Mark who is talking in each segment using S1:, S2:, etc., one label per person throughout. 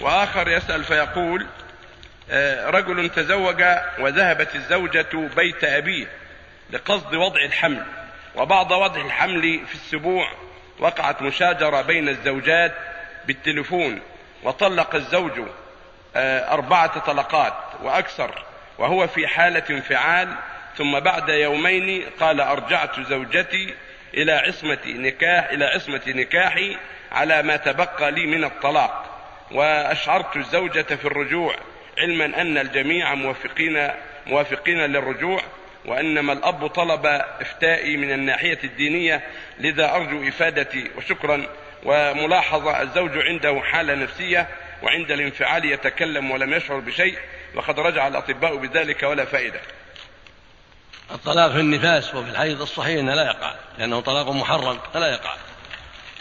S1: وآخر يسأل فيقول آه، رجل تزوج وذهبت الزوجة بيت أبيه لقصد وضع الحمل وبعد وضع الحمل في السبوع وقعت مشاجرة بين الزوجات بالتليفون وطلق الزوج آه، أربعة طلقات وأكثر وهو في حالة انفعال ثم بعد يومين قال أرجعت زوجتي إلى عصمة نكاح إلى عصمة نكاحي على ما تبقى لي من الطلاق. وأشعرت الزوجة في الرجوع علما أن الجميع موافقين موافقين للرجوع وإنما الأب طلب إفتائي من الناحية الدينية لذا أرجو إفادتي وشكرا. وملاحظة الزوج عنده حالة نفسية وعند الانفعال يتكلم ولم يشعر بشيء وقد رجع الأطباء بذلك ولا فائدة.
S2: الطلاق في النفاس وفي الحيض الصحيح إنه لا يقع لأنه طلاق محرم فلا يقع.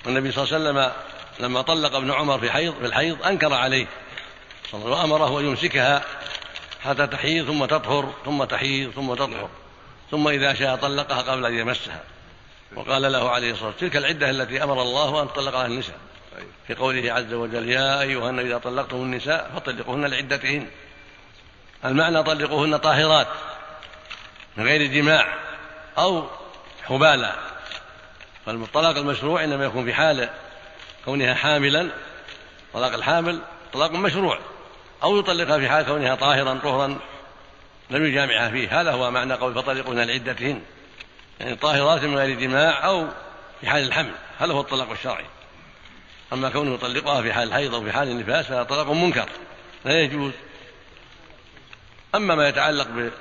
S2: والنبي صلى الله عليه وسلم لما طلق ابن عمر في حيض في الحيض أنكر عليه. وأمره أن يمسكها حتى تحيض ثم تطهر ثم تحيض ثم تطهر. ثم إذا شاء طلقها قبل أن يمسها. وقال له عليه الصلاة والسلام تلك العدة التي أمر الله أن تطلق لها النساء. في قوله عز وجل يا أيها النبي إذا طلقتم النساء فطلقوهن لعدتهن. المعنى طلقوهن طاهرات من غير جماع أو حبالة. فالطلاق المشروع إنما يكون في حال كونها حاملا طلاق الحامل طلاق مشروع أو يطلقها في حال كونها طاهرا طهرا لم يجامعها فيه. هذا هو معنى قول فطلقوهن لعدتهن. يعني طاهرات من غير جماع أو في حال الحمل. هذا هو الطلاق الشرعي. أما كونه يطلقها في حال الحيض أو في حال النفاس فهذا طلاق منكر. لا يجوز. أما ما يتعلق ب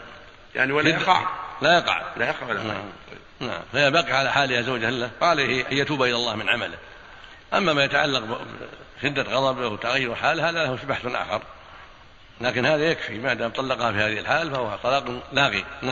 S1: يعني ولا يقع.
S2: لا يقع.
S1: لا يقع ولا
S2: نعم. نعم. فهي باقي على حالها زوجها له فعليه أن يتوب إلى الله من عمله. أما ما يتعلق بشدة غضبه وتغير حاله هذا له بحث آخر. لكن هذا يكفي ما دام طلقها في هذه الحال فهو طلاق لاغي.